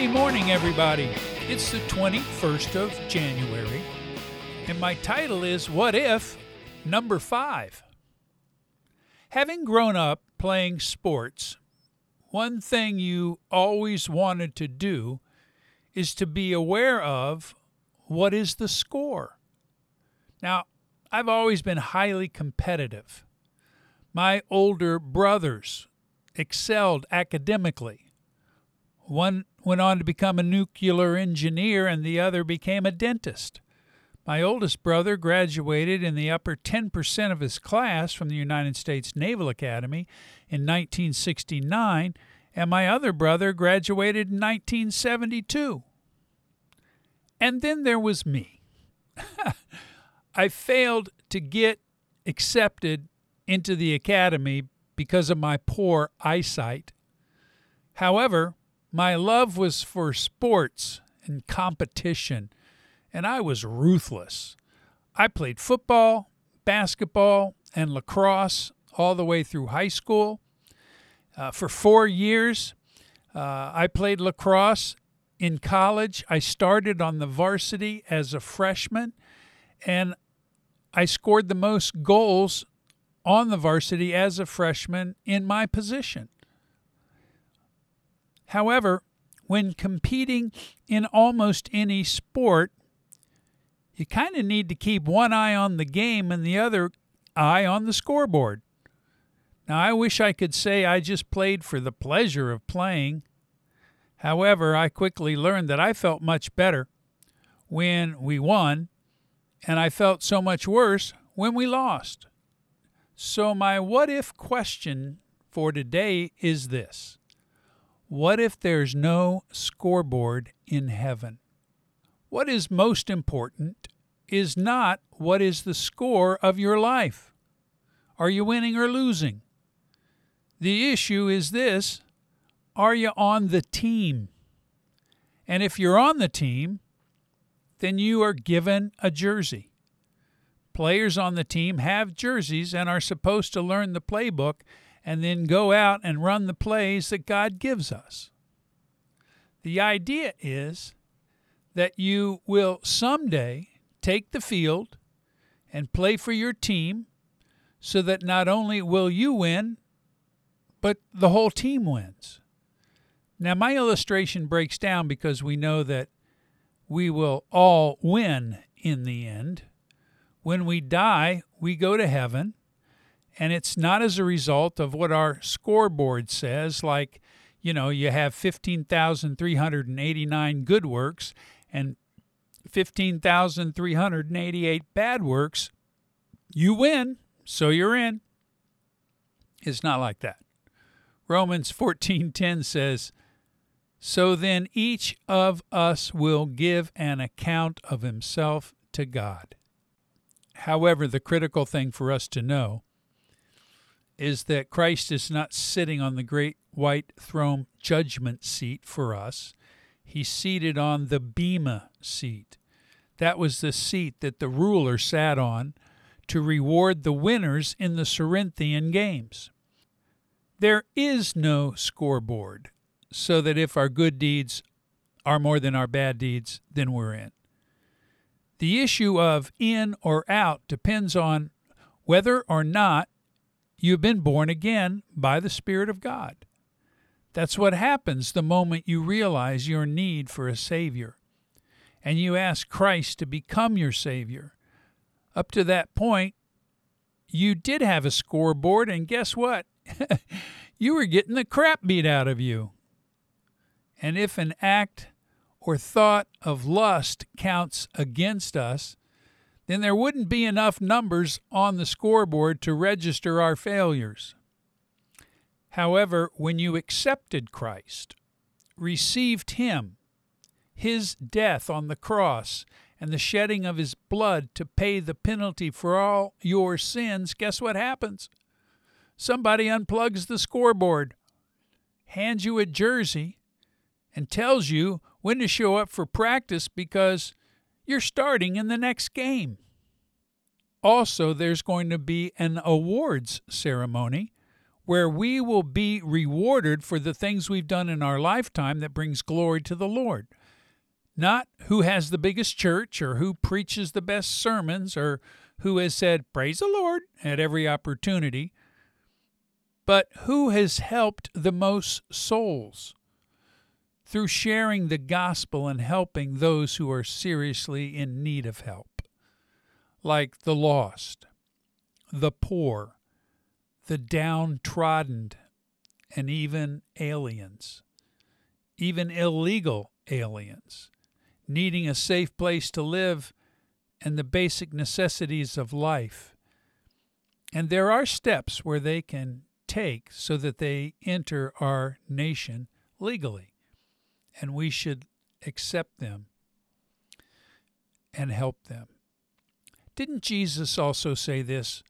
Monday morning, everybody. It's the 21st of January, and my title is What If Number 5. Having grown up playing sports, one thing you always wanted to do is to be aware of what is the score. Now, I've always been highly competitive. My older brothers excelled academically. One went on to become a nuclear engineer, and the other became a dentist. My oldest brother graduated in the upper 10% of his class from the United States Naval Academy in 1969, and my other brother graduated in 1972. And then there was me. I failed to get accepted into the academy because of my poor eyesight. However, my love was for sports and competition, and I was ruthless. I played football, basketball, and lacrosse all the way through high school. Uh, for four years, uh, I played lacrosse in college. I started on the varsity as a freshman, and I scored the most goals on the varsity as a freshman in my position. However, when competing in almost any sport, you kind of need to keep one eye on the game and the other eye on the scoreboard. Now, I wish I could say I just played for the pleasure of playing. However, I quickly learned that I felt much better when we won, and I felt so much worse when we lost. So, my what if question for today is this What if there's no scoreboard in heaven? What is most important is not what is the score of your life. Are you winning or losing? The issue is this are you on the team? And if you're on the team, then you are given a jersey. Players on the team have jerseys and are supposed to learn the playbook and then go out and run the plays that God gives us. The idea is that you will someday take the field and play for your team so that not only will you win, but the whole team wins. Now, my illustration breaks down because we know that we will all win in the end. When we die, we go to heaven, and it's not as a result of what our scoreboard says, like, you know, you have 15,389 good works and 15,388 bad works. You win, so you're in. It's not like that. Romans 14:10 says, "So then each of us will give an account of himself to God." However, the critical thing for us to know is that Christ is not sitting on the great white throne judgment seat for us. He's seated on the Bema seat. That was the seat that the ruler sat on to reward the winners in the Corinthian games. There is no scoreboard, so that if our good deeds are more than our bad deeds, then we're in. The issue of in or out depends on whether or not you've been born again by the Spirit of God. That's what happens the moment you realize your need for a Savior and you ask Christ to become your Savior. Up to that point, you did have a scoreboard, and guess what? you were getting the crap beat out of you. And if an act or thought of lust counts against us, then there wouldn't be enough numbers on the scoreboard to register our failures. However, when you accepted Christ, received Him, His death on the cross, and the shedding of His blood to pay the penalty for all your sins, guess what happens? Somebody unplugs the scoreboard, hands you a jersey, and tells you when to show up for practice because you're starting in the next game. Also, there's going to be an awards ceremony where we will be rewarded for the things we've done in our lifetime that brings glory to the Lord. Not who has the biggest church or who preaches the best sermons or who has said, Praise the Lord at every opportunity, but who has helped the most souls through sharing the gospel and helping those who are seriously in need of help, like the lost, the poor, the downtrodden, and even aliens, even illegal aliens, needing a safe place to live and the basic necessities of life. And there are steps where they can take so that they enter our nation legally. And we should accept them and help them. Didn't Jesus also say this?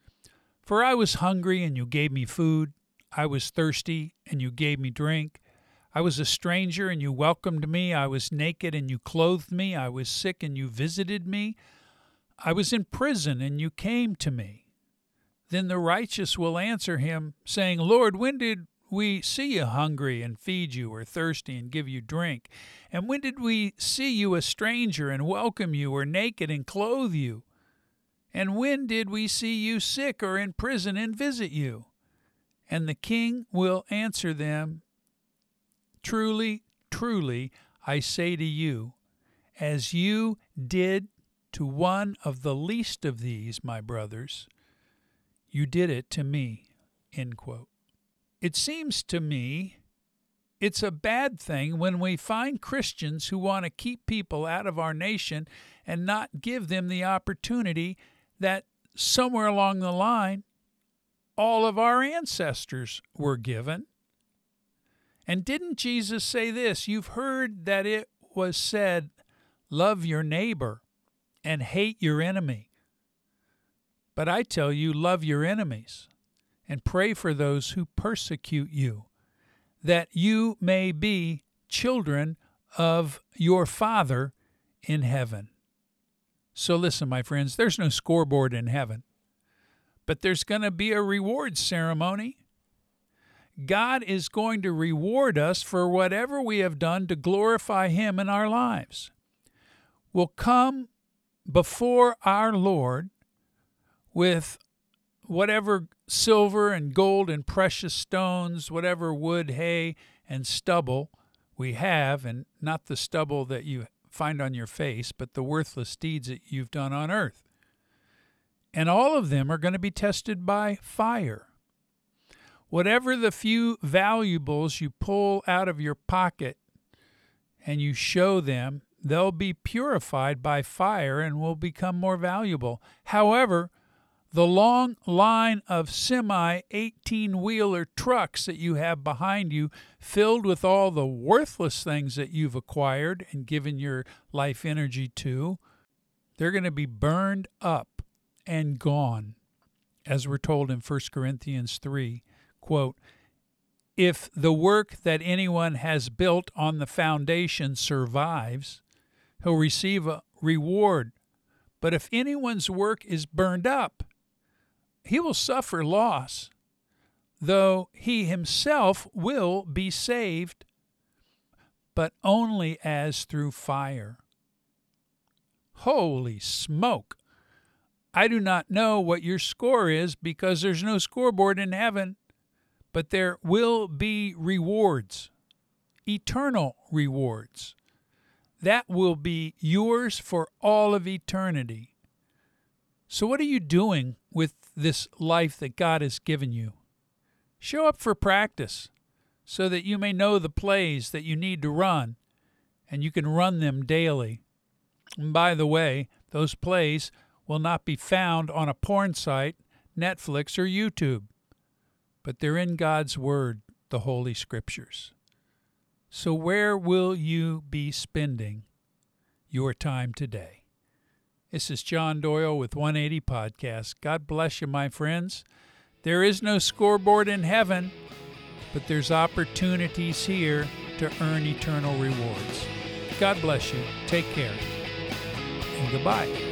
For I was hungry, and you gave me food. I was thirsty, and you gave me drink. I was a stranger, and you welcomed me. I was naked, and you clothed me. I was sick, and you visited me. I was in prison, and you came to me. Then the righteous will answer him, saying, Lord, when did we see you hungry and feed you, or thirsty and give you drink? And when did we see you a stranger and welcome you, or naked and clothe you? And when did we see you sick or in prison and visit you? And the king will answer them, Truly, truly, I say to you, as you did to one of the least of these, my brothers, you did it to me. It seems to me it's a bad thing when we find Christians who want to keep people out of our nation and not give them the opportunity that somewhere along the line, all of our ancestors were given. And didn't Jesus say this? You've heard that it was said, Love your neighbor and hate your enemy. But I tell you, love your enemies and pray for those who persecute you, that you may be children of your Father in heaven. So listen, my friends, there's no scoreboard in heaven, but there's going to be a reward ceremony. God is going to reward us for whatever we have done to glorify Him in our lives. We'll come before our Lord with whatever silver and gold and precious stones, whatever wood, hay, and stubble we have, and not the stubble that you find on your face, but the worthless deeds that you've done on earth. And all of them are going to be tested by fire. Whatever the few valuables you pull out of your pocket and you show them, they'll be purified by fire and will become more valuable. However, the long line of semi 18 wheeler trucks that you have behind you, filled with all the worthless things that you've acquired and given your life energy to, they're going to be burned up and gone. As we're told in 1 Corinthians 3, quote, if the work that anyone has built on the foundation survives, he'll receive a reward. But if anyone's work is burned up, he will suffer loss, though he himself will be saved, but only as through fire. Holy smoke! I do not know what your score is because there's no scoreboard in heaven, but there will be rewards, eternal rewards. That will be yours for all of eternity. So, what are you doing with this life that God has given you? Show up for practice so that you may know the plays that you need to run and you can run them daily. And by the way, those plays will not be found on a porn site, Netflix, or YouTube, but they're in God's Word, the Holy Scriptures. So, where will you be spending your time today? This is John Doyle with 180 Podcast. God bless you, my friends. There is no scoreboard in heaven, but there's opportunities here to earn eternal rewards. God bless you. Take care. And goodbye.